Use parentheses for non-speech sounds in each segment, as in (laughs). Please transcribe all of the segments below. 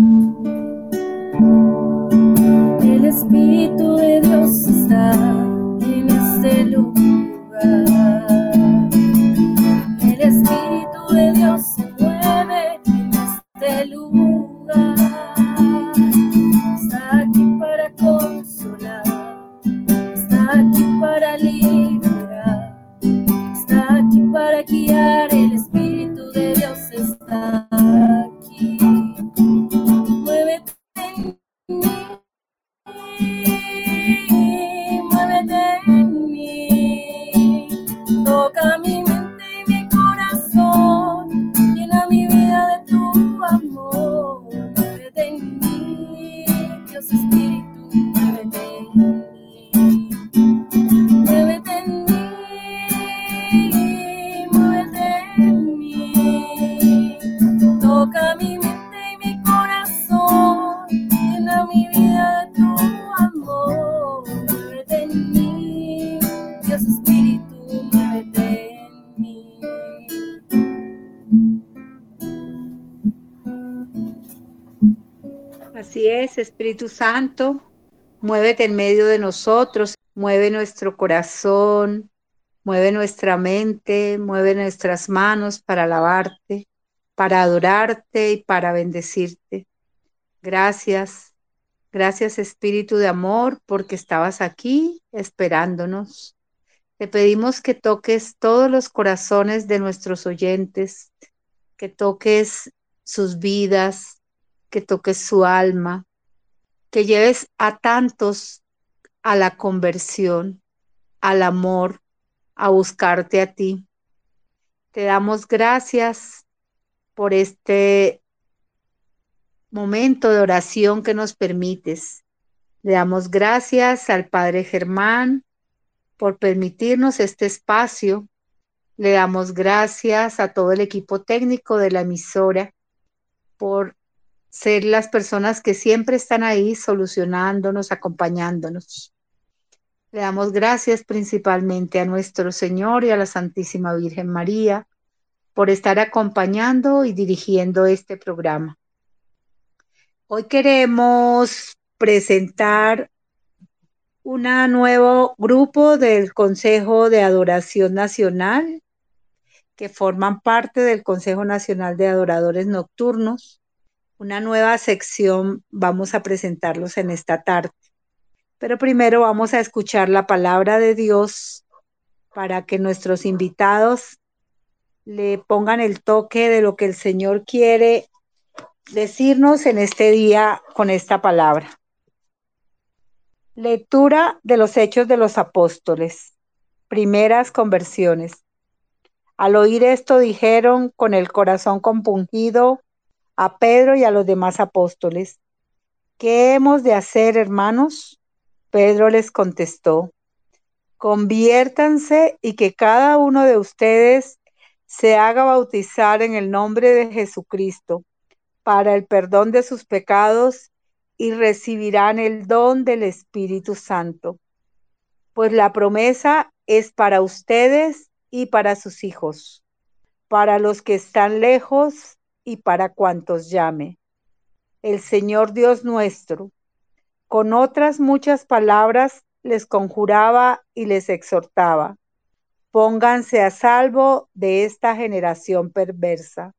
El Espíritu Santo, muévete en medio de nosotros, mueve nuestro corazón, mueve nuestra mente, mueve nuestras manos para alabarte, para adorarte y para bendecirte. Gracias, gracias Espíritu de amor, porque estabas aquí esperándonos. Te pedimos que toques todos los corazones de nuestros oyentes, que toques sus vidas, que toques su alma, que lleves a tantos a la conversión, al amor, a buscarte a ti. Te damos gracias por este momento de oración que nos permites. Le damos gracias al Padre Germán por permitirnos este espacio. Le damos gracias a todo el equipo técnico de la emisora por ser las personas que siempre están ahí solucionándonos, acompañándonos. Le damos gracias principalmente a nuestro Señor y a la Santísima Virgen María por estar acompañando y dirigiendo este programa. Hoy queremos presentar un nuevo grupo del Consejo de Adoración Nacional que forman parte del Consejo Nacional de Adoradores Nocturnos. Una nueva sección vamos a presentarlos en esta tarde. Pero primero vamos a escuchar la palabra de Dios para que nuestros invitados le pongan el toque de lo que el Señor quiere decirnos en este día con esta palabra. Lectura de los Hechos de los Apóstoles. Primeras conversiones. Al oír esto dijeron con el corazón compungido a Pedro y a los demás apóstoles, ¿qué hemos de hacer, hermanos? Pedro les contestó, conviértanse y que cada uno de ustedes se haga bautizar en el nombre de Jesucristo para el perdón de sus pecados y recibirán el don del Espíritu Santo. Pues la promesa es para ustedes y para sus hijos, para los que están lejos y para cuantos llame. El Señor Dios nuestro, con otras muchas palabras, les conjuraba y les exhortaba, pónganse a salvo de esta generación perversa.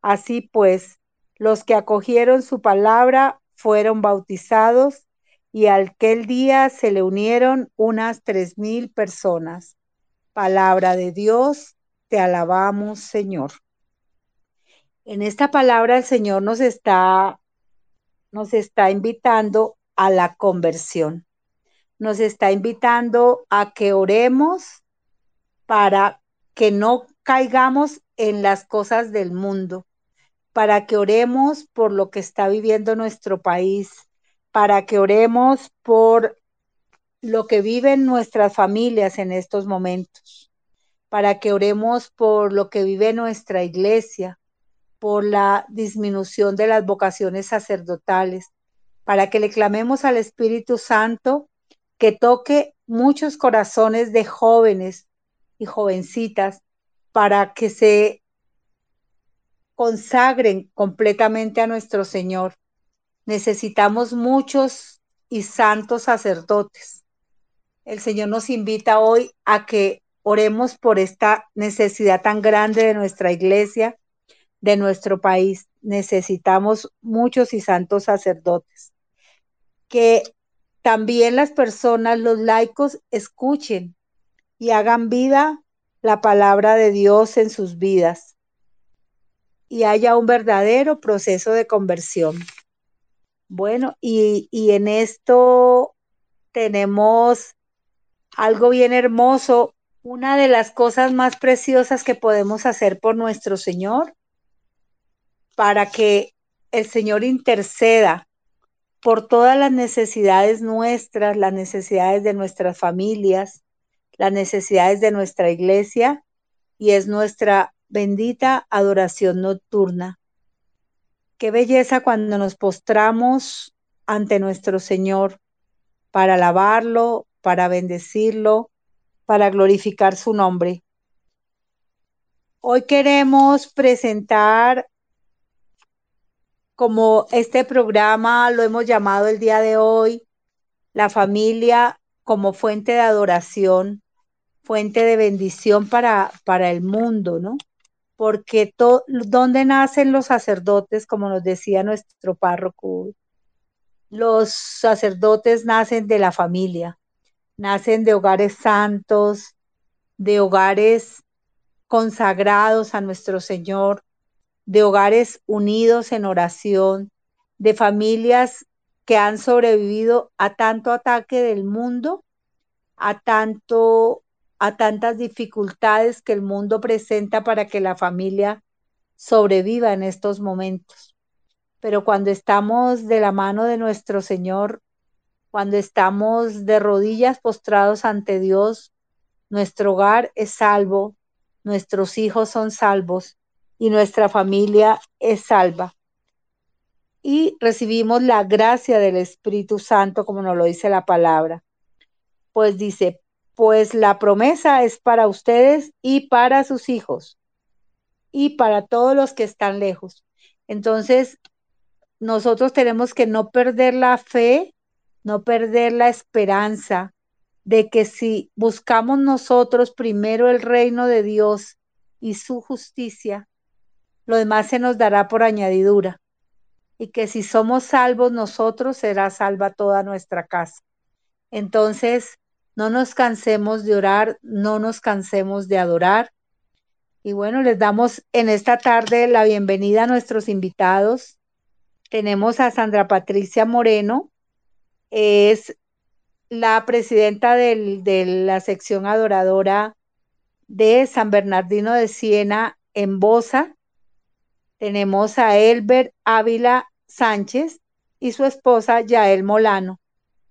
Así pues, los que acogieron su palabra fueron bautizados y aquel día se le unieron unas tres mil personas. Palabra de Dios, te alabamos, Señor. En esta palabra el Señor nos está nos está invitando a la conversión. Nos está invitando a que oremos para que no caigamos en las cosas del mundo, para que oremos por lo que está viviendo nuestro país, para que oremos por lo que viven nuestras familias en estos momentos, para que oremos por lo que vive nuestra iglesia, por la disminución de las vocaciones sacerdotales, para que le clamemos al Espíritu Santo que toque muchos corazones de jóvenes y jovencitas para que se consagren completamente a nuestro Señor. Necesitamos muchos y santos sacerdotes. El Señor nos invita hoy a que oremos por esta necesidad tan grande de nuestra iglesia, de nuestro país. Necesitamos muchos y santos sacerdotes. Que también las personas, los laicos, escuchen y hagan vida la palabra de Dios en sus vidas y haya un verdadero proceso de conversión. Bueno, y, y en esto tenemos algo bien hermoso. Una de las cosas más preciosas que podemos hacer por nuestro Señor para que el Señor interceda por todas las necesidades nuestras, las necesidades de nuestras familias, las necesidades de nuestra iglesia y es nuestra bendita adoración nocturna. Qué belleza cuando nos postramos ante nuestro Señor para alabarlo, para bendecirlo, para glorificar su nombre. Hoy queremos presentar como este programa lo hemos llamado el día de hoy, la familia como fuente de adoración, fuente de bendición para, para el mundo, ¿no? porque donde nacen los sacerdotes, como nos decía nuestro párroco, los sacerdotes nacen de la familia, nacen de hogares santos, de hogares consagrados a nuestro Señor, de hogares unidos en oración, de familias que han sobrevivido a tanto ataque del mundo, a tanto a tantas dificultades que el mundo presenta para que la familia sobreviva en estos momentos. Pero cuando estamos de la mano de nuestro Señor, cuando estamos de rodillas postrados ante Dios, nuestro hogar es salvo, nuestros hijos son salvos y nuestra familia es salva. Y recibimos la gracia del Espíritu Santo, como nos lo dice la palabra. Pues dice, pues la promesa es para ustedes y para sus hijos y para todos los que están lejos. Entonces, nosotros tenemos que no perder la fe, no perder la esperanza de que si buscamos nosotros primero el reino de Dios y su justicia, lo demás se nos dará por añadidura. Y que si somos salvos nosotros, será salva toda nuestra casa. Entonces, no nos cansemos de orar, no nos cansemos de adorar. Y bueno, les damos en esta tarde la bienvenida a nuestros invitados. Tenemos a Sandra Patricia Moreno, es la presidenta de la sección adoradora de San Bernardino de Siena en Bosa. Tenemos a Elber Ávila Sánchez y su esposa Yael Molano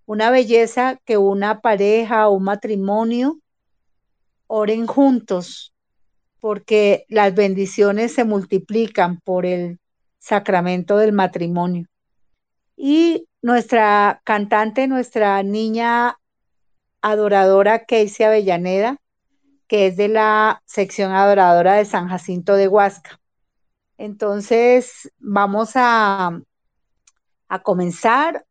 una belleza que una pareja o un matrimonio oren juntos, porque las bendiciones se multiplican por el sacramento del matrimonio. Y nuestra cantante, nuestra niña adoradora Casey Avellaneda, que es de la sección adoradora de San Jacinto de Huasca. Entonces, vamos a, a comenzar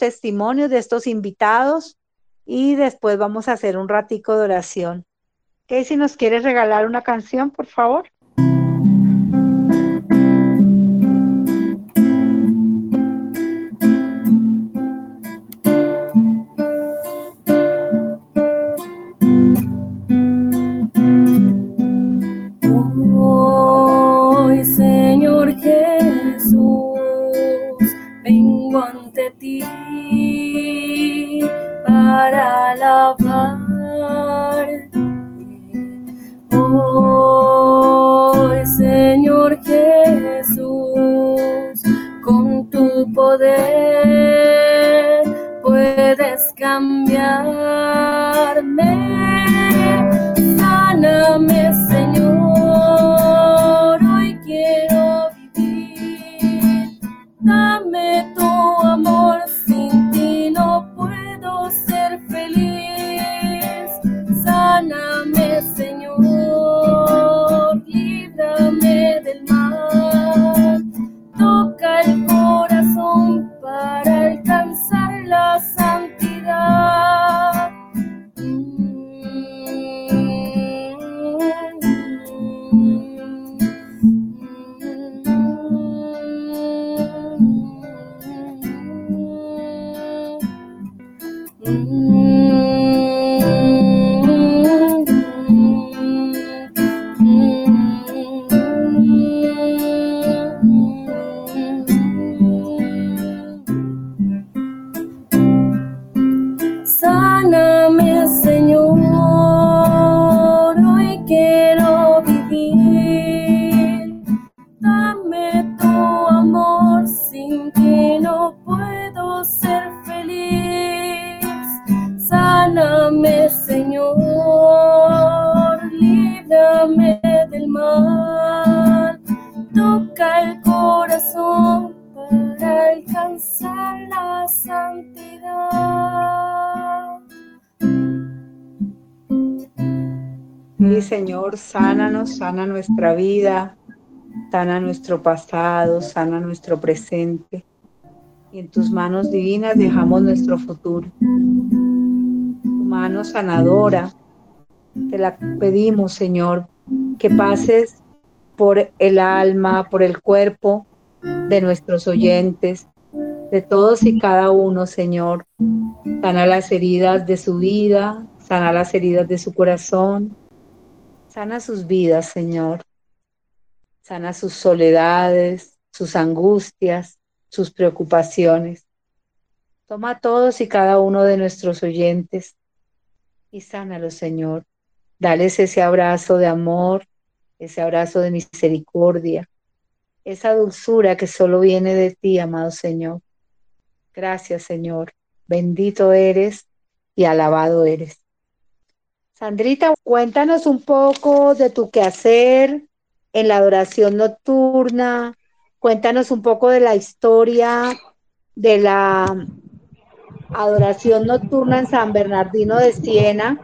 testimonios de estos invitados y después vamos a hacer un ratico de oración. si ¿nos quieres regalar una canción, por favor? Señor, sánanos, sana nuestra vida, sana nuestro pasado, sana nuestro presente. Y en tus manos divinas dejamos nuestro futuro. Tu mano sanadora, te la pedimos, Señor, que pases por el alma, por el cuerpo de nuestros oyentes, de todos y cada uno, Señor. Sana las heridas de su vida, sana las heridas de su corazón, sana sus vidas, Señor. Sana sus soledades, sus angustias, sus preocupaciones. Toma a todos y cada uno de nuestros oyentes y sánalos, Señor. Dales ese abrazo de amor, ese abrazo de misericordia, esa dulzura que solo viene de ti, amado Señor. Gracias, Señor. Bendito eres y alabado eres. Sandrita, cuéntanos un poco de tu quehacer en la adoración nocturna. Cuéntanos un poco de la historia de la adoración nocturna en San Bernardino de Siena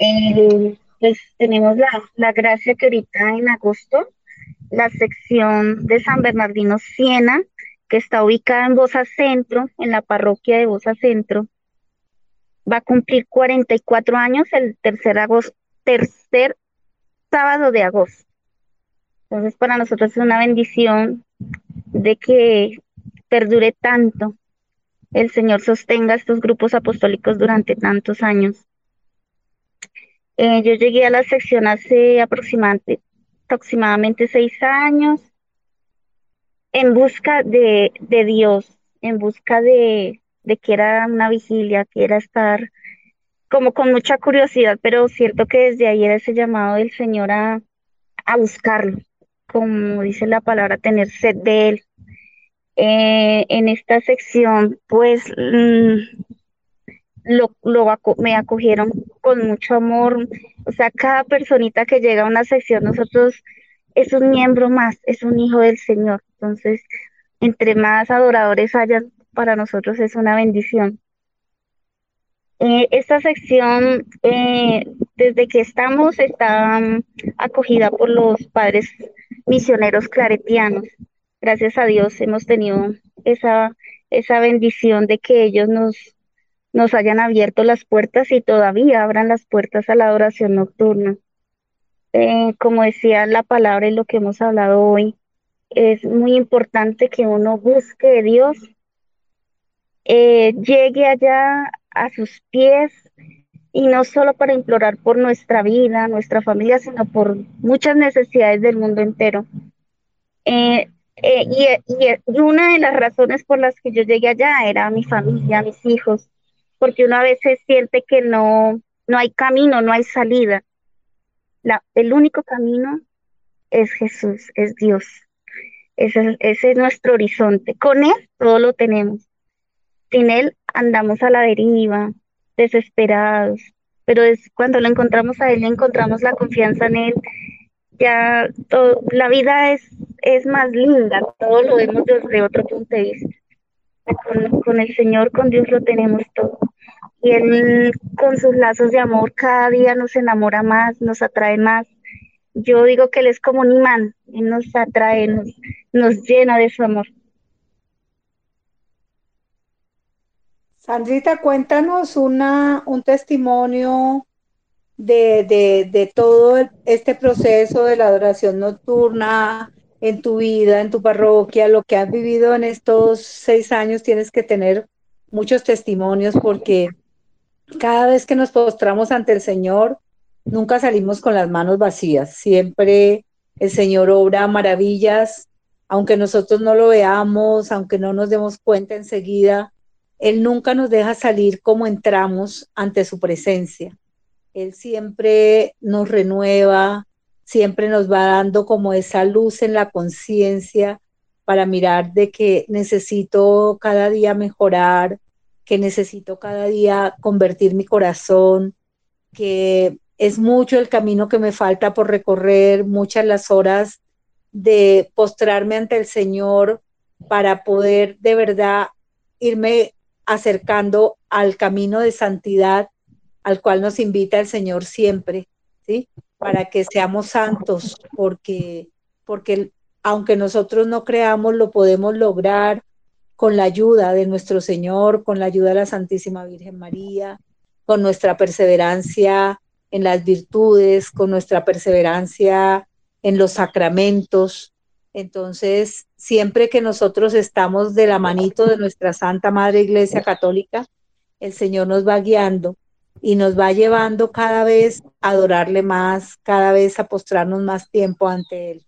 eh, pues tenemos la, la gracia que ahorita en agosto, la sección de San Bernardino Siena, que está ubicada en Bosa Centro, en la parroquia de Bosa Centro, va a cumplir 44 años el tercer, agosto, tercer sábado de agosto. Entonces para nosotros es una bendición de que perdure tanto el Señor sostenga estos grupos apostólicos durante tantos años. Eh, yo llegué a la sección hace aproximadamente, aproximadamente seis años en busca de, Dios, en busca de, que era una vigilia, que era estar como con mucha curiosidad, pero cierto que desde ahí era ese llamado del Señor a, a buscarlo, como dice la palabra, tener sed de Él. Eh, en esta sección, pues mm, lo, me acogieron con mucho amor. O sea, cada personita que llega a una sección, nosotros es un miembro más, es un hijo del Señor. Entonces, entre más adoradores hayan, para nosotros es una bendición. Eh, esta sección, eh, desde que estamos, está mm, acogida por los padres misioneros claretianos gracias a Dios hemos tenido esa, esa bendición de que ellos nos, nos hayan abierto las puertas y todavía abran las puertas a la adoración nocturna. Eh, como decía la palabra y lo que hemos hablado hoy, es muy importante que uno busque a Dios, eh, llegue allá a sus pies y no solo para implorar por nuestra vida, nuestra familia, sino por muchas necesidades del mundo entero. Eh, eh, y, una de las razones por las que yo llegué allá era mi familia, mis hijos, porque uno a veces siente que no, no hay camino, no hay salida. La, el único camino es Jesús, es Dios. Ese, es nuestro horizonte. Con Él todo lo tenemos. Sin Él andamos a la deriva, desesperados, pero es cuando lo encontramos a Él, encontramos la confianza en Él, ya la vida es, es más linda, todo lo vemos desde otro punto de vista. Con, el Señor, con Dios lo tenemos todo. Y Él con sus lazos de amor cada día nos enamora más, nos atrae más. Yo digo que Él es como un imán, Él nos atrae, nos, nos llena de su amor. Sandrita, cuéntanos una, un testimonio de, todo este proceso de la adoración nocturna en tu vida, en tu parroquia, lo que has vivido en estos seis años, tienes que tener muchos testimonios porque cada vez que nos postramos ante el Señor, nunca salimos con las manos vacías. Siempre el Señor obra maravillas, aunque nosotros no lo veamos, aunque no nos demos cuenta enseguida, Él nunca nos deja salir como entramos ante su presencia. Él siempre nos renueva, siempre nos va dando como esa luz en la conciencia para mirar de que necesito cada día mejorar, que necesito cada día convertir mi corazón, que es mucho el camino que me falta por recorrer, muchas las horas de postrarme ante el Señor para poder de verdad irme acercando al camino de santidad al cual nos invita el Señor siempre, ¿sí? Para que seamos santos, porque, porque aunque nosotros no creamos, lo podemos lograr con la ayuda de nuestro Señor, con la ayuda de la Santísima Virgen María, con nuestra perseverancia en las virtudes, con nuestra perseverancia en los sacramentos. Entonces, siempre que nosotros estamos de la manito de nuestra Santa Madre Iglesia Católica, el Señor nos va guiando y nos va llevando cada vez a adorarle más, cada vez a postrarnos más tiempo ante Él.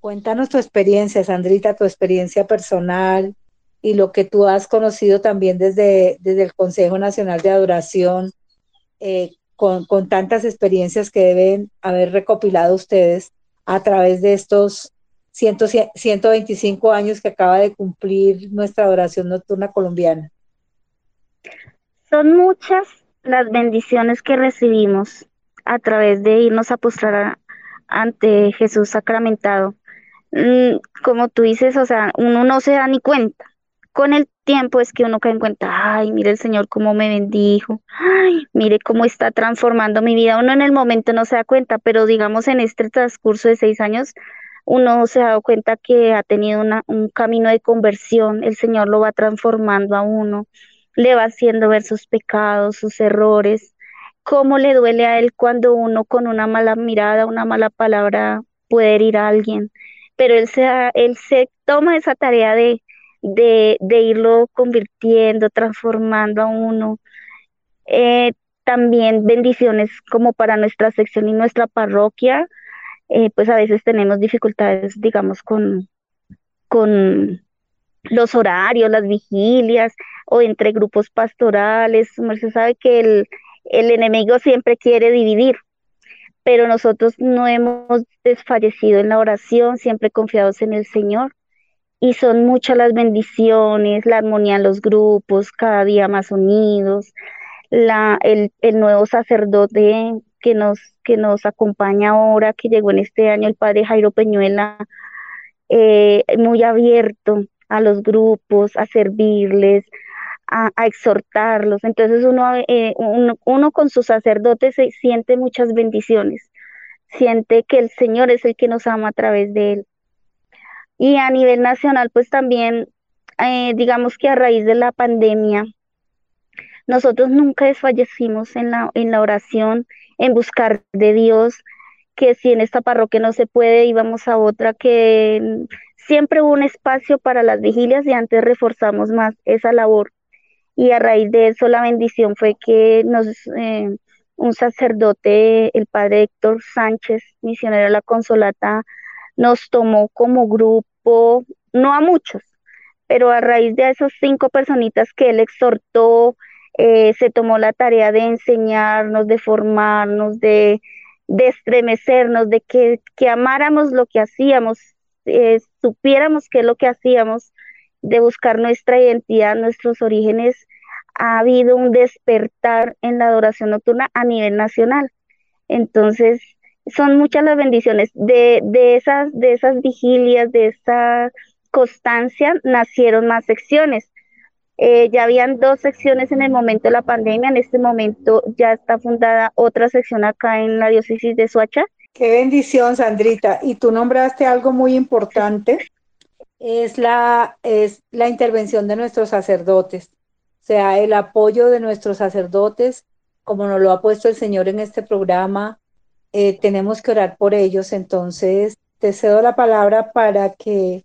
Cuéntanos tu experiencia, Sandrita, tu experiencia personal, y lo que tú has conocido también desde, desde el Consejo Nacional de Adoración, eh, con, tantas experiencias que deben haber recopilado ustedes a través de estos 100, 125 años que acaba de cumplir nuestra adoración nocturna colombiana. Son muchas las bendiciones que recibimos a través de irnos a postrar ante Jesús sacramentado. Mm, como tú dices, o sea, uno no se da ni cuenta con el tiempo es que uno cae en cuenta, ay, mire el Señor cómo me bendijo, ay, mire cómo está transformando mi vida. Uno en el momento no se da cuenta, pero digamos en este transcurso de seis años, uno se ha dado cuenta que ha tenido un camino de conversión, el Señor lo va transformando a uno, le va haciendo ver sus pecados, sus errores, cómo le duele a él cuando uno con una mala mirada, una mala palabra puede herir a alguien, pero él se, él se toma esa tarea de de, irlo convirtiendo, transformando a uno. Eh, también bendiciones como para nuestra sección y nuestra parroquia, eh, pues a veces tenemos dificultades, digamos, con, con los horarios, las vigilias o entre grupos pastorales. Se sabe que el, el enemigo siempre quiere dividir, pero nosotros no hemos desfallecido en la oración, siempre confiados en el Señor y son muchas las bendiciones, la armonía en los grupos, cada día más unidos, la, el, el, nuevo sacerdote que nos, que nos acompaña ahora, que llegó en este año, el padre Jairo Peñuela, eh, muy abierto a los grupos, a servirles, a, exhortarlos. Entonces uno, eh, uno, uno con sus sacerdotes se siente muchas bendiciones, siente que el Señor es el que nos ama a través de él y a nivel nacional, pues también, eh, digamos que a raíz de la pandemia, nosotros nunca desfallecimos en la, en la oración, en buscar de Dios, que si en esta parroquia no se puede, íbamos a otra, que siempre hubo un espacio para las vigilias y antes reforzamos más esa labor. Y a raíz de eso la bendición fue que nos, eh, un sacerdote, el padre Héctor Sánchez, misionero de la Consolata, nos tomó como grupo no a muchos, pero a raíz de esos cinco personitas que él exhortó, eh, se tomó la tarea de enseñarnos, de formarnos, de, de estremecernos, de que, amáramos lo que hacíamos, eh, supiéramos qué es lo que hacíamos, de buscar nuestra identidad, nuestros orígenes. Ha habido un despertar en la adoración nocturna a nivel nacional. Entonces, son muchas las bendiciones. De, de, esas, de esas vigilias, de esa constancia, nacieron más secciones. Eh, ya habían dos secciones en el momento de la pandemia, en este momento ya está fundada otra sección acá en la diócesis de Soacha. Qué bendición, Sandrita. Y tú nombraste algo muy importante, es la, es la intervención de nuestros sacerdotes, o sea, el apoyo de nuestros sacerdotes, como nos lo ha puesto el Señor en este programa, eh, tenemos que orar por ellos. Entonces, te cedo la palabra para que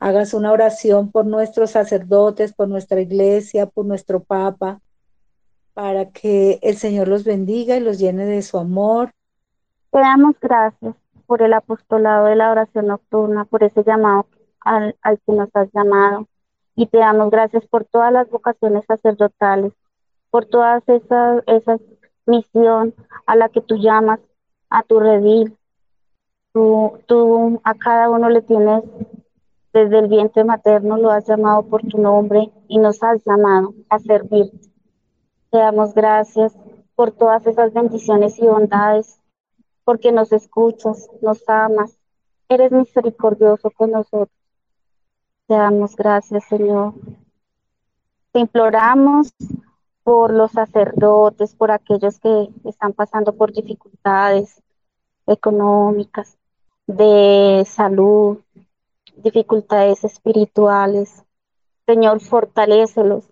hagas una oración por nuestros sacerdotes, por nuestra iglesia, por nuestro Papa, para que el Señor los bendiga y los llene de su amor. Te damos gracias por el apostolado de la oración nocturna, por ese llamado al, al que nos has llamado. Y te damos gracias por todas las vocaciones sacerdotales, por todas esas, esas misión a la que tú llamas a tu redil. Tú, a cada uno le tienes desde el vientre materno, lo has llamado por tu nombre y nos has llamado a servirte. Te damos gracias por todas esas bendiciones y bondades, porque nos escuchas, nos amas, eres misericordioso con nosotros. Te damos gracias, Señor. Te imploramos por los sacerdotes, por aquellos que están pasando por dificultades económicas, de salud, dificultades espirituales. Señor, fortalécelos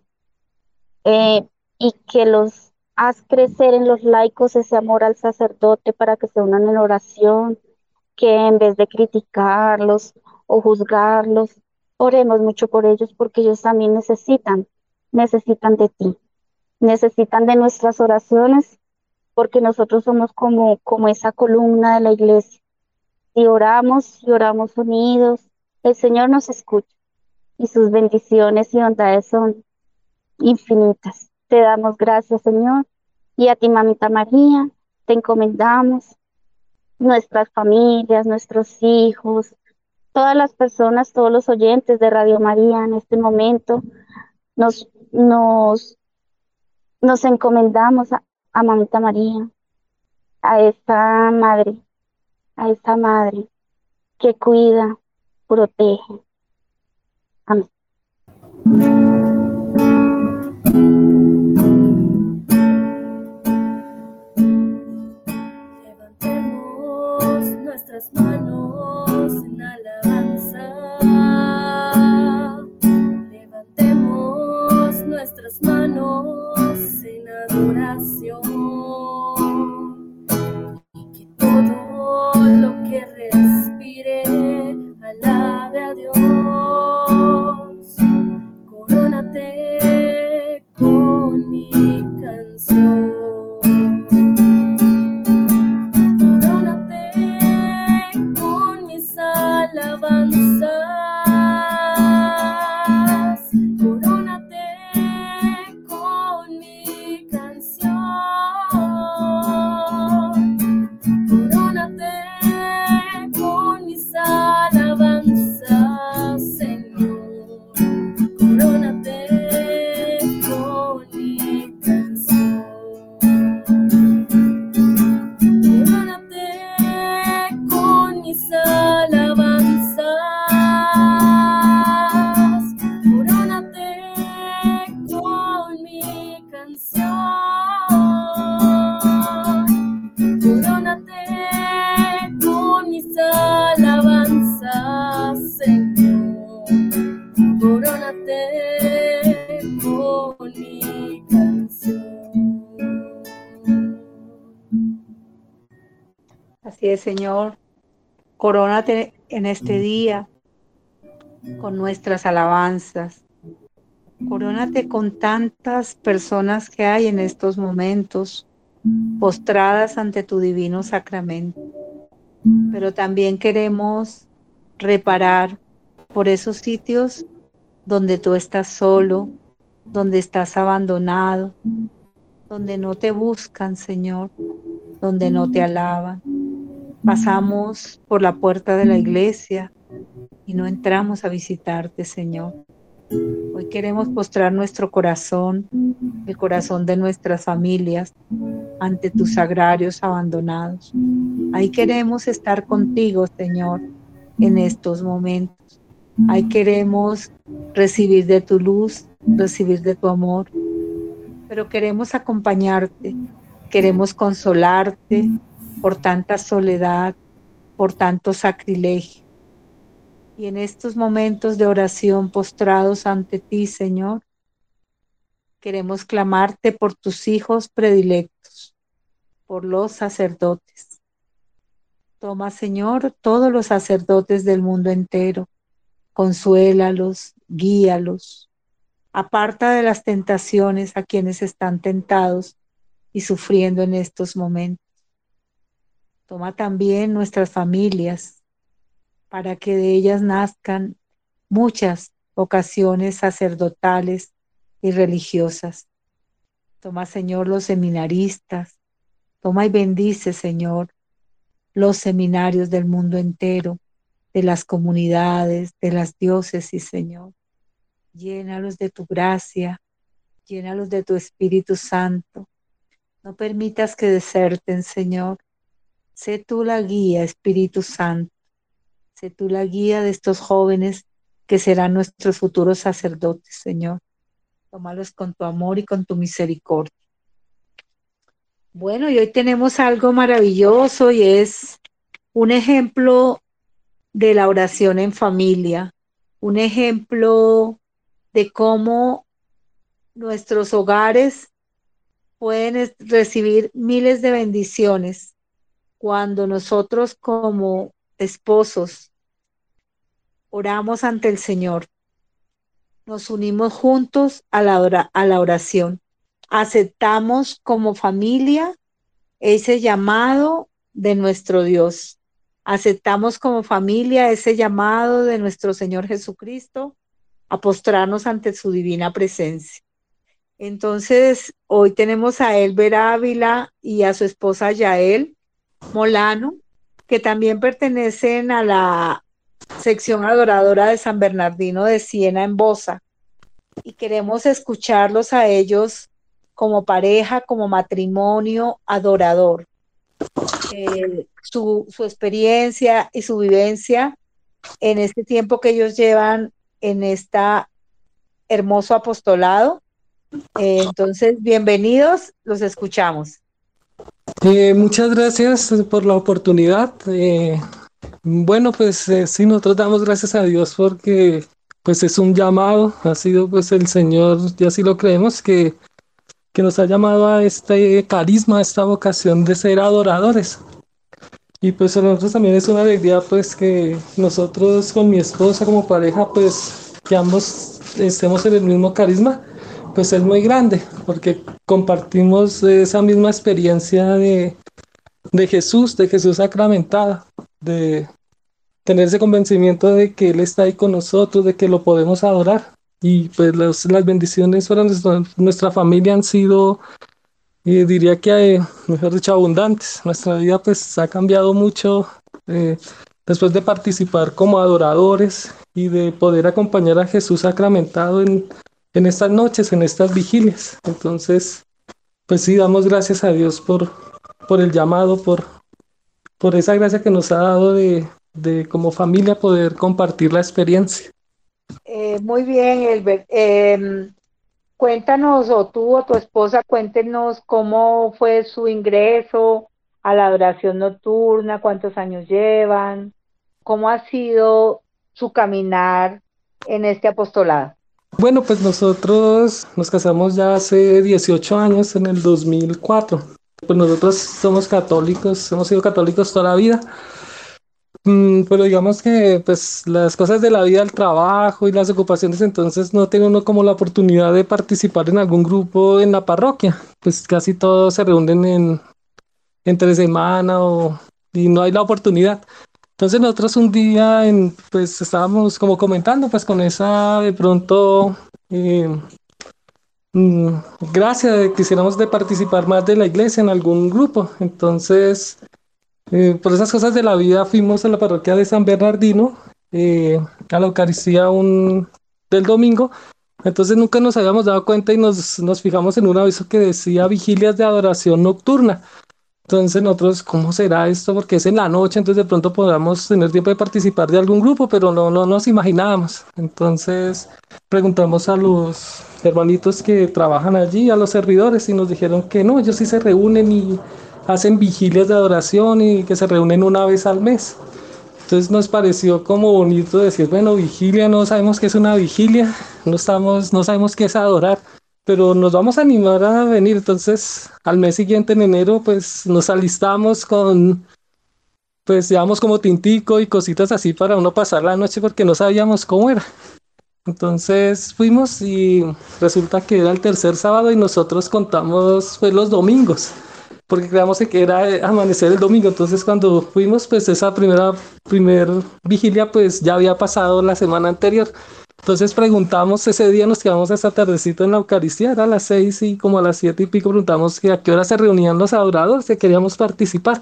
eh, y que los haz crecer en los laicos ese amor al sacerdote para que se unan en oración, que en vez de criticarlos o juzgarlos, oremos mucho por ellos porque ellos también necesitan, necesitan de ti, necesitan de nuestras oraciones porque nosotros somos como, como esa columna de la iglesia. Si oramos, y oramos unidos, el Señor nos escucha y sus bendiciones y bondades son infinitas. Te damos gracias, Señor, y a ti, mamita María, te encomendamos nuestras familias, nuestros hijos, todas las personas, todos los oyentes de Radio María en este momento. Nos, nos, nos encomendamos a, a mamita María, a esta madre, a esta madre que cuida, protege. Amén. Levantemos nuestras manos en alabanza. Levantemos nuestras manos en adoración. Y que todo lo que respire alabe a Dios. Señor. Corónate en este día con nuestras alabanzas. Corónate con tantas personas que hay en estos momentos postradas ante tu divino sacramento. Pero también queremos reparar por esos sitios donde tú estás solo, donde estás abandonado, donde no te buscan, Señor, donde no te alaban. Pasamos por la puerta de la iglesia y no entramos a visitarte, Señor. Hoy queremos postrar nuestro corazón, el corazón de nuestras familias, ante tus sagrarios abandonados. Ahí queremos estar contigo, Señor, en estos momentos. Ahí queremos recibir de tu luz, recibir de tu amor, pero queremos acompañarte, queremos consolarte por tanta soledad, por tanto sacrilegio. Y en estos momentos de oración postrados ante ti, Señor, queremos clamarte por tus hijos predilectos, por los sacerdotes. Toma, Señor, todos los sacerdotes del mundo entero, consuélalos, guíalos, aparta de las tentaciones a quienes están tentados y sufriendo en estos momentos. Toma también nuestras familias para que de ellas nazcan muchas vocaciones sacerdotales y religiosas. Toma, Señor, los seminaristas. Toma y bendice, Señor, los seminarios del mundo entero, de las comunidades, de las diócesis, Señor. Llénalos de tu gracia, llénalos de tu Espíritu Santo. No permitas que deserten, Señor. Sé tú la guía, Espíritu Santo. Sé tú la guía de estos jóvenes que serán nuestros futuros sacerdotes, Señor. Tómalos con tu amor y con tu misericordia. Bueno, y hoy tenemos algo maravilloso y es un ejemplo de la oración en familia, un ejemplo de cómo nuestros hogares pueden recibir miles de bendiciones cuando nosotros como esposos oramos ante el Señor, nos unimos juntos a la, a la oración, aceptamos como familia ese llamado de nuestro Dios, aceptamos como familia ese llamado de nuestro Señor Jesucristo a postrarnos ante su divina presencia. Entonces, hoy tenemos a Elber Ávila y a su esposa Yael Molano, que también pertenecen a la sección adoradora de San Bernardino de Siena en Bosa. Y queremos escucharlos a ellos como pareja, como matrimonio adorador. Eh, su, su experiencia y su vivencia en este tiempo que ellos llevan en este hermoso apostolado. Eh, entonces, bienvenidos, los escuchamos. Eh, muchas gracias por la oportunidad. Eh, bueno, pues sí, nosotros damos gracias a Dios porque pues es un llamado, ha sido pues el Señor, y así lo creemos, que, que nos ha llamado a este carisma, a esta vocación de ser adoradores. Y pues a nosotros también es una alegría pues que nosotros con mi esposa como pareja pues que ambos estemos en el mismo carisma pues es muy grande porque compartimos esa misma experiencia de, de Jesús, de Jesús sacramentado, de tener ese convencimiento de que Él está ahí con nosotros, de que lo podemos adorar. Y pues las bendiciones para nuestra, nuestra familia han sido y diría que, eh, mejor dicho, abundantes. Nuestra vida pues ha cambiado mucho eh, después de participar como adoradores y de poder acompañar a Jesús sacramentado en, en estas noches, en estas vigilias. Entonces, pues sí, damos gracias a Dios por, por el llamado, por, por esa gracia que nos ha dado de, de como familia poder compartir la experiencia. Eh, muy bien, Elbert. Em, Cuéntanos, o tú o tu esposa, cuéntenos cómo fue su ingreso a la adoración nocturna, cuántos años llevan, cómo ha sido su caminar en este apostolado. Bueno, pues nosotros nos casamos ya hace 18 años, en el 2004. Pues nosotros somos católicos, hemos sido católicos toda la vida. Mm, pero digamos que pues las cosas de la vida, el trabajo y las ocupaciones, entonces no tiene uno como la oportunidad de participar en algún grupo en la parroquia. Pues casi todos se reúnen en entre semana o, y no hay la oportunidad. Entonces nosotros un día en, pues estábamos como comentando pues con esa de pronto eh, mm, gracia de quisiéramos de participar más de la iglesia en algún grupo. Entonces eh, por esas cosas de la vida fuimos a la parroquia de San Bernardino eh, a la Eucaristía un, del domingo. Entonces nunca nos habíamos dado cuenta y nos, nos fijamos en un aviso que decía vigilias de adoración nocturna. Entonces nosotros, ¿cómo será esto? Porque es en la noche, entonces de pronto podamos tener tiempo de participar de algún grupo, pero no, no nos imaginábamos. Entonces preguntamos a los hermanitos que trabajan allí, a los servidores, y nos dijeron que no, ellos sí se reúnen y hacen vigilias de adoración y que se reúnen una vez al mes. Entonces nos pareció como bonito decir, bueno, vigilia, no sabemos qué es una vigilia, no, estamos, no sabemos qué es adorar, pero nos vamos a animar a venir. Entonces al mes siguiente, en enero, pues nos alistamos con, pues llevamos como tintico y cositas así para uno pasar la noche porque no sabíamos cómo era. Entonces fuimos y resulta que era el tercer sábado y nosotros contamos pues los domingos porque creíamos que era eh, amanecer el domingo. Entonces cuando fuimos, pues esa primera primer vigilia, pues ya había pasado la semana anterior. Entonces preguntamos, ese día nos quedamos esa tardecito en la Eucaristía, era a las seis y como a las siete y pico preguntamos que a qué hora se reunían los adoradores, que queríamos participar.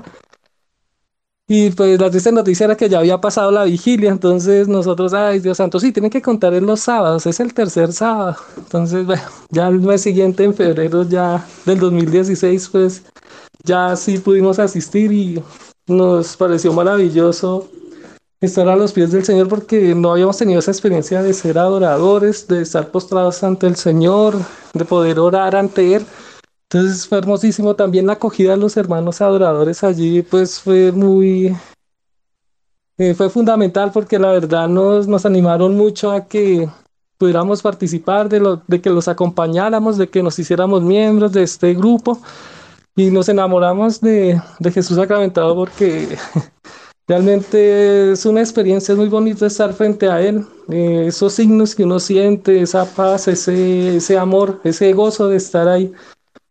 Y pues la triste noticia era que ya había pasado la vigilia, entonces nosotros, ay Dios santo, sí, tienen que contar en los sábados, es el tercer sábado. Entonces, bueno, ya el mes siguiente, en febrero ya del 2016, pues ya sí pudimos asistir y nos pareció maravilloso estar a los pies del Señor porque no habíamos tenido esa experiencia de ser adoradores, de estar postrados ante el Señor, de poder orar ante Él. Entonces fue hermosísimo también la acogida de los hermanos adoradores allí, pues fue muy, eh, fue fundamental porque la verdad nos, nos animaron mucho a que pudiéramos participar, de, lo, de que los acompañáramos, de que nos hiciéramos miembros de este grupo y nos enamoramos de, de Jesús sacramentado porque (laughs) realmente es una experiencia muy bonita estar frente a Él, eh, esos signos que uno siente, esa paz, ese, ese amor, ese gozo de estar ahí.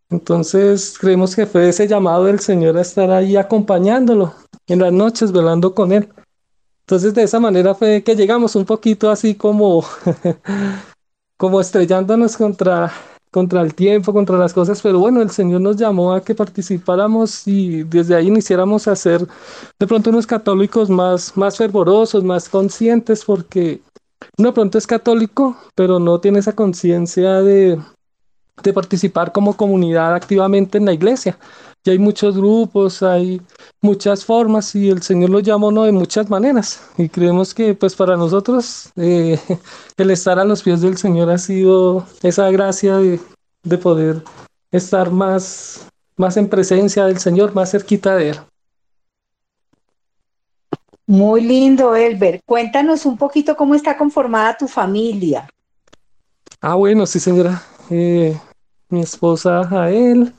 Entonces creemos que fue ese llamado del Señor a estar ahí acompañándolo en las noches, velando con Él. Entonces de esa manera fue que llegamos un poquito así como, (laughs) como estrellándonos contra, contra el tiempo, contra las cosas, pero bueno, el Señor nos llamó a que participáramos y desde ahí iniciáramos a ser de pronto unos católicos más, más fervorosos, más conscientes, porque uno de pronto es católico, pero no tiene esa conciencia de, de participar como comunidad activamente en la iglesia. Y hay muchos grupos, hay muchas formas y el Señor lo llamó ¿no? de muchas maneras. Y creemos que pues para nosotros eh, (laughs) el estar a los pies del Señor ha sido esa gracia de, de poder estar más, más en presencia del Señor, más cerquita de Él. Muy lindo, Elber. Cuéntanos un poquito cómo está conformada tu familia. Ah, bueno, sí, señora. Eh, mi esposa Jael,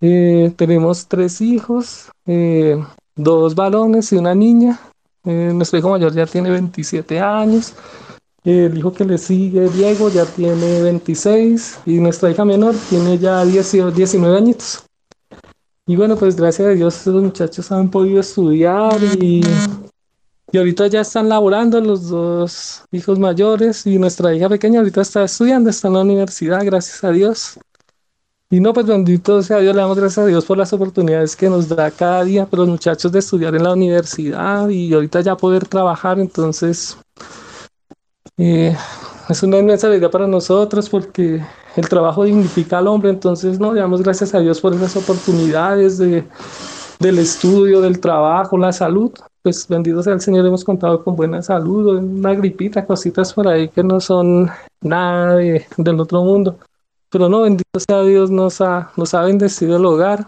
eh, tenemos tres hijos, eh, dos varones y una niña. Eh, nuestro hijo mayor ya tiene 27 años. El hijo que le sigue, Diego, ya tiene 26 y nuestra hija menor tiene ya 10, 19 añitos. Y bueno, pues gracias a Dios los muchachos han podido estudiar y, y ahorita ya están laborando los dos hijos mayores y nuestra hija pequeña ahorita está estudiando, está en la universidad, gracias a Dios. Y no, pues bendito sea Dios, le damos gracias a Dios por las oportunidades que nos da cada día para los muchachos de estudiar en la universidad y ahorita ya poder trabajar. Entonces, eh, es una inmensa alegría para nosotros porque el trabajo dignifica al hombre. Entonces, no, le damos gracias a Dios por esas oportunidades de, del estudio, del trabajo, la salud. Pues bendito sea el Señor, hemos contado con buena salud, una gripita, cositas por ahí que no son nada del otro mundo. Pero no, bendito sea Dios, nos ha, nos ha bendecido el hogar.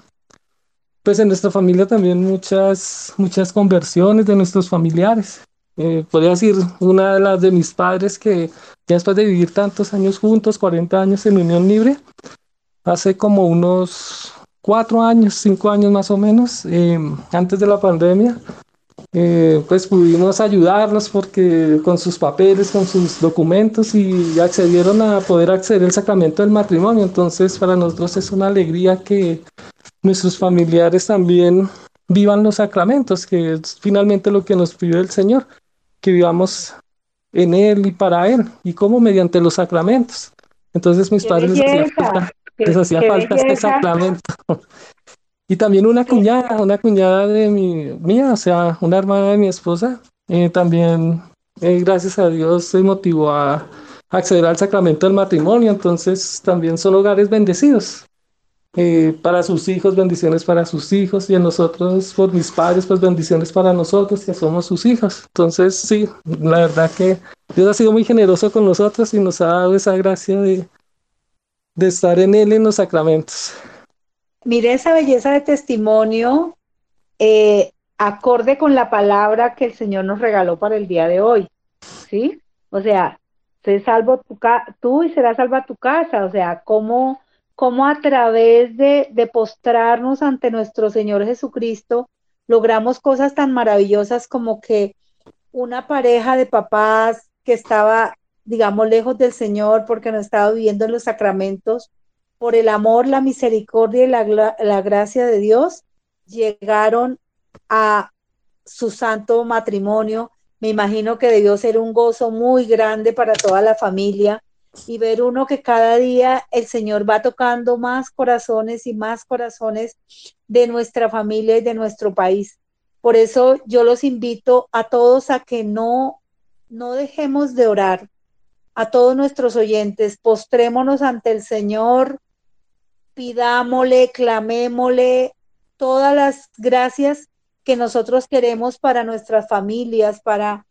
Pues en nuestra familia también muchas, muchas conversiones de nuestros familiares. Eh, podría decir una de las de mis padres que ya después de vivir tantos años juntos, 40 años en unión libre, hace como unos cuatro años, cinco años más o menos, eh, antes de la pandemia, eh, pues pudimos ayudarlos porque con sus papeles, con sus documentos y accedieron a poder acceder al sacramento del matrimonio. Entonces para nosotros es una alegría que nuestros familiares también vivan los sacramentos, que es finalmente lo que nos pide el Señor, que vivamos en Él y para Él, y como mediante los sacramentos. Entonces mis padres les hacía falta, les hacía falta este sacramento. (laughs) Y también una cuñada, una cuñada de mi, mía, o sea, una hermana de mi esposa, eh, también, eh, gracias a Dios, se motivó a acceder al sacramento del matrimonio, entonces también son hogares bendecidos. Eh, para sus hijos, bendiciones para sus hijos, y a nosotros, por mis padres, pues bendiciones para nosotros, que somos sus hijos. Entonces, sí, la verdad que Dios ha sido muy generoso con nosotros y nos ha dado esa gracia de, de estar en Él en los sacramentos. Mire esa belleza de testimonio eh, acorde con la palabra que el Señor nos regaló para el día de hoy, ¿sí? O sea, se salvo tu tú y será salva tu casa, o sea, cómo, cómo a través de, de postrarnos ante nuestro Señor Jesucristo logramos cosas tan maravillosas como que una pareja de papás que estaba, digamos, lejos del Señor porque no estaba viviendo los sacramentos, por el amor, la misericordia y la, gracia de Dios, llegaron a su santo matrimonio. Me imagino que debió ser un gozo muy grande para toda la familia y ver uno que cada día el Señor va tocando más corazones y más corazones de nuestra familia y de nuestro país. Por eso yo los invito a todos a que no, no dejemos de orar, a todos nuestros oyentes, postrémonos ante el Señor, pidámosle, clamémosle todas las gracias que nosotros queremos para nuestras familias, para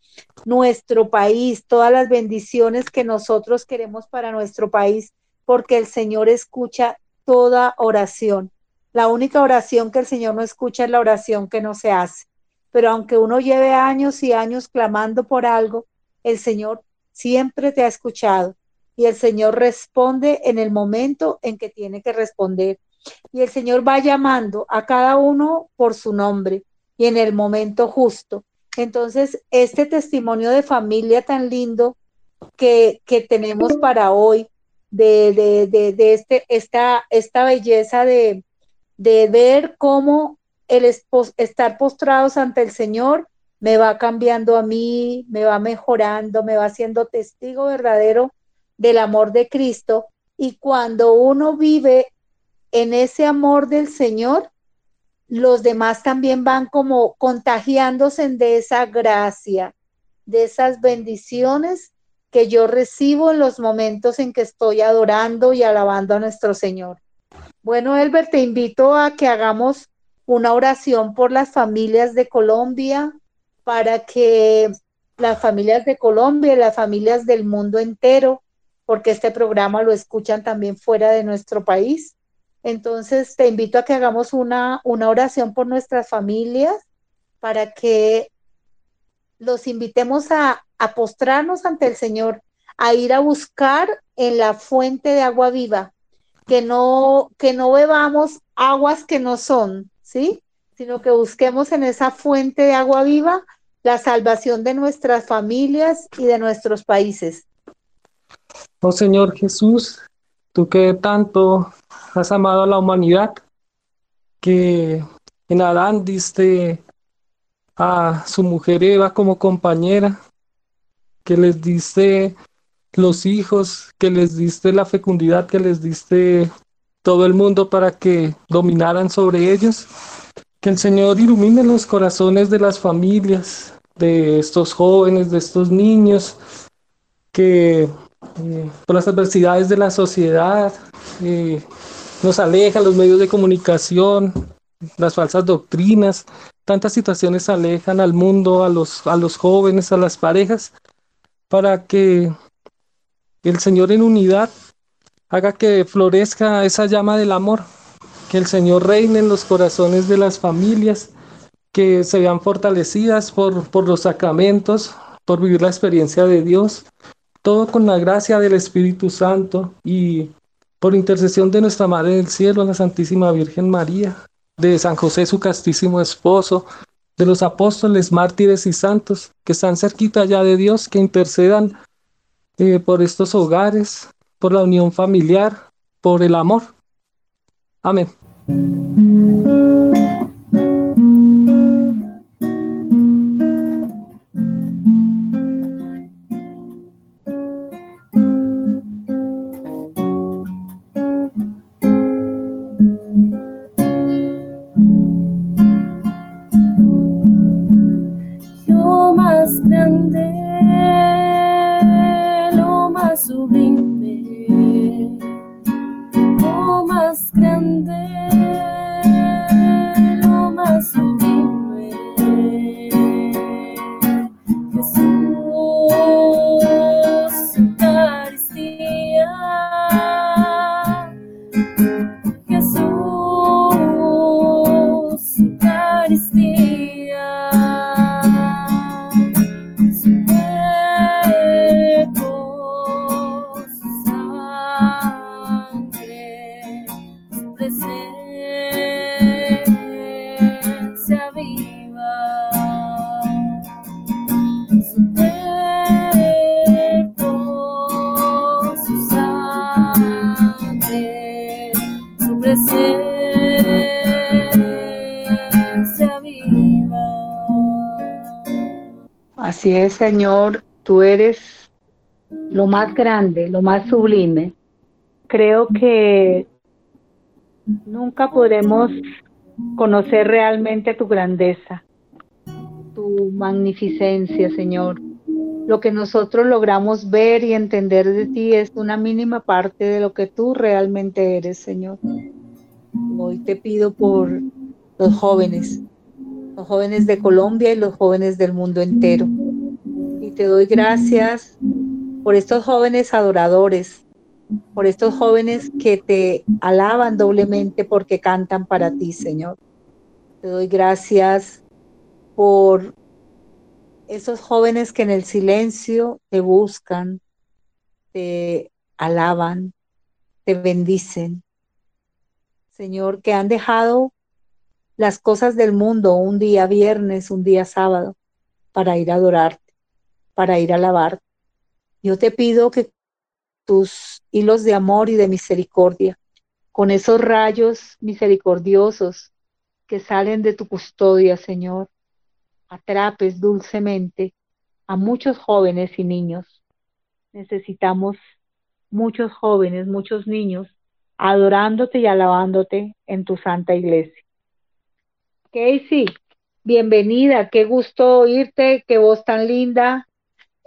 nuestro país, todas las bendiciones que nosotros queremos para nuestro país, porque el Señor escucha toda oración. La única oración que el Señor no escucha es la oración que no se hace. Pero aunque uno lleve años y años clamando por algo, el Señor siempre te ha escuchado y el Señor responde en el momento en que tiene que responder. Y el Señor va llamando a cada uno por su nombre y en el momento justo. Entonces, este testimonio de familia tan lindo que, que tenemos para hoy, de, de, de, de este, esta, esta belleza de, de ver cómo el estar postrados ante el Señor me va cambiando a mí, me va mejorando, me va haciendo testigo verdadero del amor de Cristo. Y cuando uno vive en ese amor del Señor, los demás también van como contagiándose de esa gracia, de esas bendiciones que yo recibo en los momentos en que estoy adorando y alabando a nuestro Señor. Bueno, Elber, te invito a que hagamos una oración por las familias de Colombia, para que las familias de Colombia y las familias del mundo entero, porque este programa lo escuchan también fuera de nuestro país. Entonces, te invito a que hagamos una, una oración por nuestras familias para que los invitemos a, a postrarnos ante el Señor, a ir a buscar en la fuente de agua viva, que no, que no bebamos aguas que no son, ¿sí? Sino que busquemos en esa fuente de agua viva la salvación de nuestras familias y de nuestros países. Oh Señor Jesús, tú que tanto has amado a la humanidad, que en Adán diste a su mujer Eva como compañera, que les diste los hijos, que les diste la fecundidad, que les diste todo el mundo para que dominaran sobre ellos. Que el Señor ilumine los corazones de las familias, de estos jóvenes, de estos niños, que eh, por las adversidades de la sociedad eh, nos alejan los medios de comunicación, las falsas doctrinas, tantas situaciones alejan al mundo, a los, a los jóvenes, a las parejas, para que el Señor en unidad haga que florezca esa llama del amor, que el Señor reine en los corazones de las familias, que se vean fortalecidas por, por los sacramentos, por vivir la experiencia de Dios, todo con la gracia del Espíritu Santo y por intercesión de nuestra Madre del Cielo, la Santísima Virgen María, de San José, su castísimo esposo, de los apóstoles, mártires y santos que están cerquita ya de Dios, que intercedan eh, por estos hogares, por la unión familiar, por el amor. Amén. Señor, tú eres lo más grande, lo más sublime. Creo que nunca podremos conocer realmente tu grandeza, tu magnificencia, Señor. Lo que nosotros logramos ver y entender de ti es una mínima parte de lo que tú realmente eres, Señor. Hoy te pido por los jóvenes, los jóvenes de Colombia y los jóvenes del mundo entero. Te doy gracias por estos jóvenes adoradores, por estos jóvenes que te alaban doblemente porque cantan para ti, Señor. Te doy gracias por esos jóvenes que en el silencio te buscan, te alaban, te bendicen. Señor, que han dejado las cosas del mundo un día viernes, un día sábado, para ir a adorarte, para ir a alabarte. Yo te pido que tus hilos de amor y de misericordia, con esos rayos misericordiosos que salen de tu custodia, Señor, atrapes dulcemente a muchos jóvenes y niños. Necesitamos muchos jóvenes, muchos niños, adorándote y alabándote en tu santa iglesia. Casey, bienvenida, qué gusto oírte, qué voz tan linda.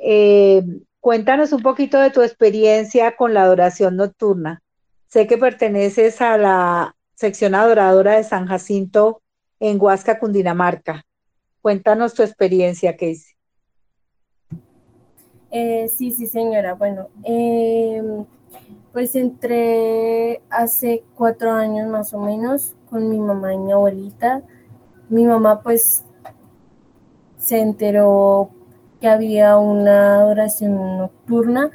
Eh, cuéntanos un poquito de tu experiencia con la adoración nocturna. Sé que perteneces a la sección adoradora de San Jacinto en Huasca, Cundinamarca. Cuéntanos tu experiencia, Casey. Eh, sí, sí, señora. Bueno, em, pues entré hace cuatro años más o menos con mi mamá y mi abuelita. Mi mamá pues se enteró que había una adoración nocturna,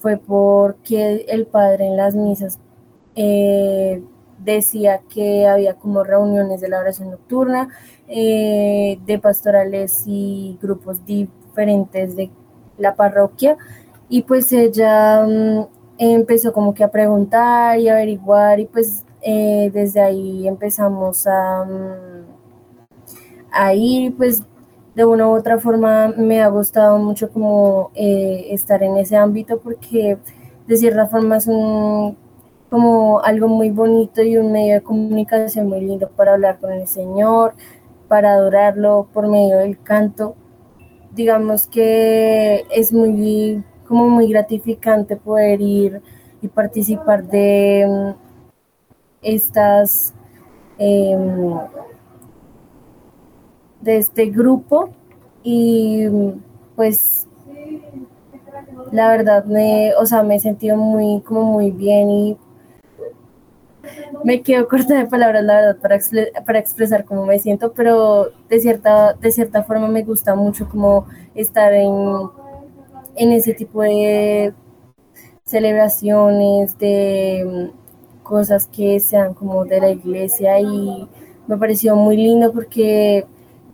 fue porque el padre en las misas eh, decía que había como reuniones de la oración nocturna, eh, de pastorales y grupos diferentes de la parroquia, y pues ella mm, empezó como que a preguntar y averiguar, y pues eh, desde ahí empezamos a, mm, a ir, pues de una u otra forma me ha gustado mucho como eh, estar en ese ámbito porque de cierta forma es un como algo muy bonito y un medio de comunicación muy lindo para hablar con el Señor, para adorarlo por medio del canto. Digamos que es muy, como muy gratificante poder ir y participar de mm, estas, em, de este grupo y pues la verdad me, o sea, me he sentido muy, como muy bien y me quedo corta de palabras, la verdad, para, para expresar cómo me siento, pero de cierta, de cierta forma me gusta mucho como estar en, en ese tipo de celebraciones, de cosas que sean como de la iglesia y me pareció muy lindo porque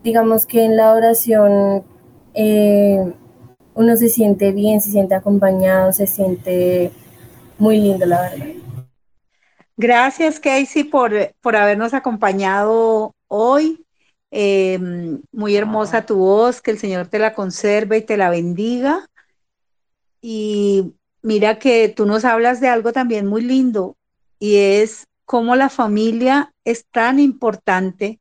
digamos que en la oración eh, uno se siente bien, se siente acompañado, se siente muy lindo, la verdad. Gracias, Casey, por, por habernos acompañado hoy. Em, muy hermosa tu voz, que el Señor te la conserve y te la bendiga. Y mira que tú nos hablas de algo también muy lindo y es cómo la familia es tan importante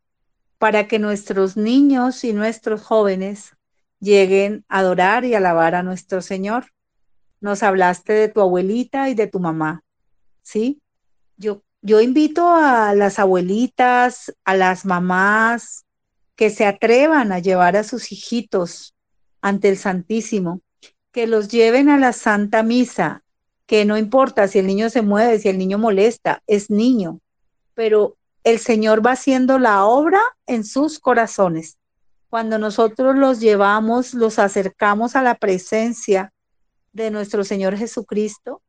para que nuestros niños y nuestros jóvenes lleguen a adorar y alabar a nuestro Señor. Nos hablaste de tu abuelita y de tu mamá, ¿sí? Yo, yo invito a las abuelitas, a las mamás, que se atrevan a llevar a sus hijitos ante el Santísimo, que los lleven a la Santa Misa, que no importa si el niño se mueve, si el niño molesta, es niño, pero el Señor va haciendo la obra en sus corazones. Cuando nosotros los llevamos, los acercamos a la presencia de nuestro Señor Jesucristo,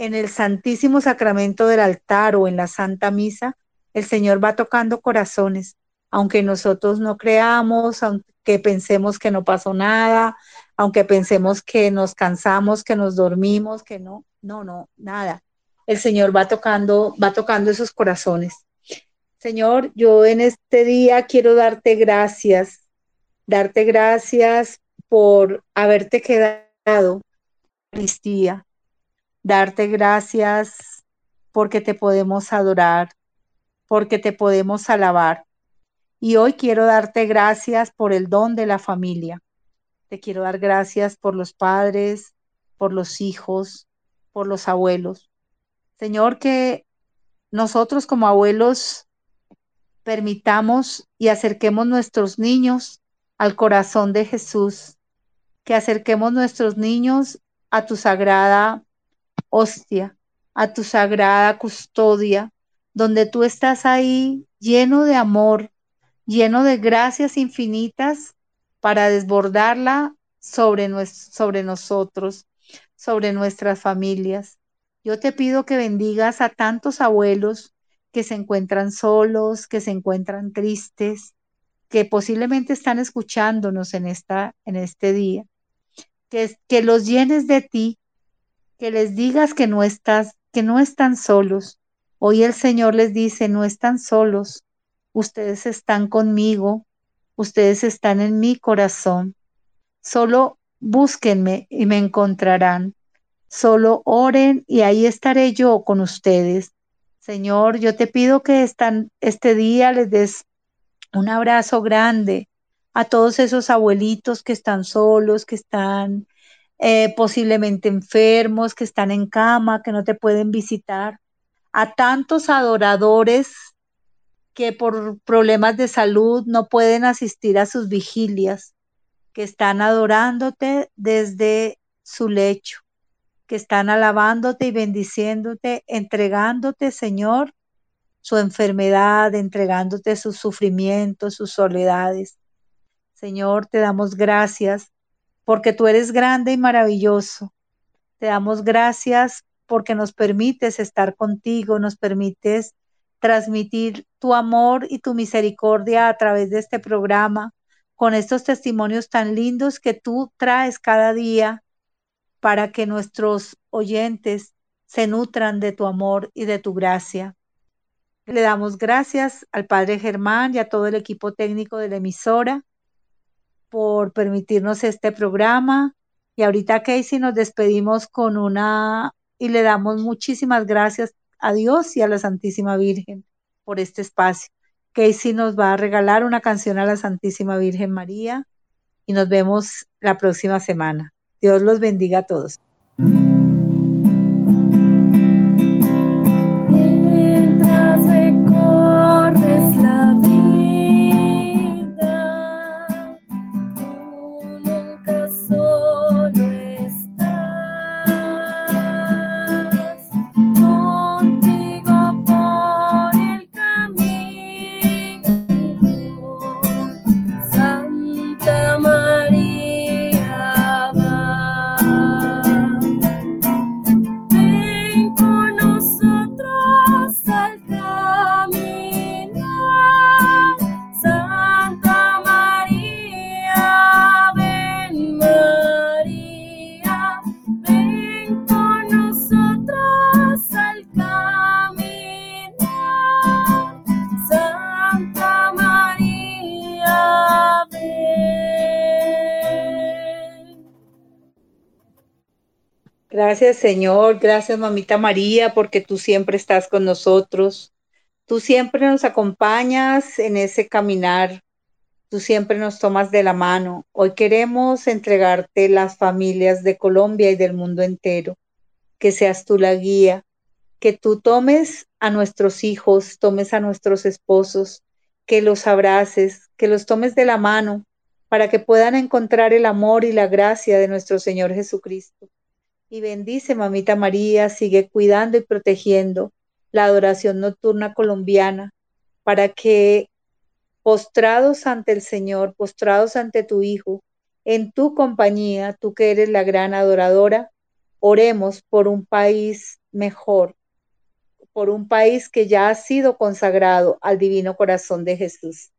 en el Santísimo Sacramento del altar o en la Santa Misa, el Señor va tocando corazones, aunque nosotros no creamos, aunque pensemos que no pasó nada, aunque pensemos que nos cansamos, que nos dormimos, que no, no, no, nada. El Señor va tocando, va tocando esos corazones. Señor, yo en este día quiero darte gracias, darte gracias por haberte quedado, Cristía, darte gracias porque te podemos adorar, porque te podemos alabar. Y hoy quiero darte gracias por el don de la familia. Te quiero dar gracias por los padres, por los hijos, por los abuelos. Señor, que nosotros como abuelos permitamos y acerquemos nuestros niños al corazón de Jesús, que acerquemos nuestros niños a tu sagrada hostia, a tu sagrada custodia, donde tú estás ahí lleno de amor, lleno de gracias infinitas para desbordarla sobre, sobre nosotros, sobre nuestras familias. Yo te pido que bendigas a tantos abuelos que se encuentran solos, que se encuentran tristes, que posiblemente están escuchándonos en, esta, en este día. Que, que los llenes de ti, que les digas que no estás, que no están solos. Hoy el Señor les dice, no están solos, ustedes están conmigo, ustedes están en mi corazón. Solo búsquenme y me encontrarán. Solo oren y ahí estaré yo con ustedes. Señor, yo te pido que este día les des un abrazo grande a todos esos abuelitos que están solos, que están eh, posiblemente enfermos, que están en cama, que no te pueden visitar, a tantos adoradores que por problemas de salud no pueden asistir a sus vigilias, que están adorándote desde su lecho, que están alabándote y bendiciéndote, entregándote, Señor, su enfermedad, entregándote sus sufrimientos, sus soledades. Señor, te damos gracias porque tú eres grande y maravilloso. Te damos gracias porque nos permites estar contigo, nos permites transmitir tu amor y tu misericordia a través de este programa, con estos testimonios tan lindos que tú traes cada día para que nuestros oyentes se nutran de tu amor y de tu gracia. Le damos gracias al Padre Germán y a todo el equipo técnico de la emisora por permitirnos este programa. Y ahorita, Casey, nos despedimos con una y le damos muchísimas gracias a Dios y a la Santísima Virgen por este espacio. Casey nos va a regalar una canción a la Santísima Virgen María y nos vemos la próxima semana. Dios los bendiga a todos. Gracias Señor, gracias mamita María, porque tú siempre estás con nosotros. Tú siempre nos acompañas en ese caminar. Tú siempre nos tomas de la mano. Hoy queremos entregarte las familias de Colombia y del mundo entero. Que seas tú la guía, que tú tomes a nuestros hijos, tomes a nuestros esposos, que los abraces, que los tomes de la mano para que puedan encontrar el amor y la gracia de nuestro Señor Jesucristo y bendice, mamita María, sigue cuidando y protegiendo la adoración nocturna colombiana para que postrados ante el Señor, postrados ante tu Hijo, en tu compañía, tú que eres la gran adoradora, oremos por un país mejor, por un país que ya ha sido consagrado al divino corazón de Jesús.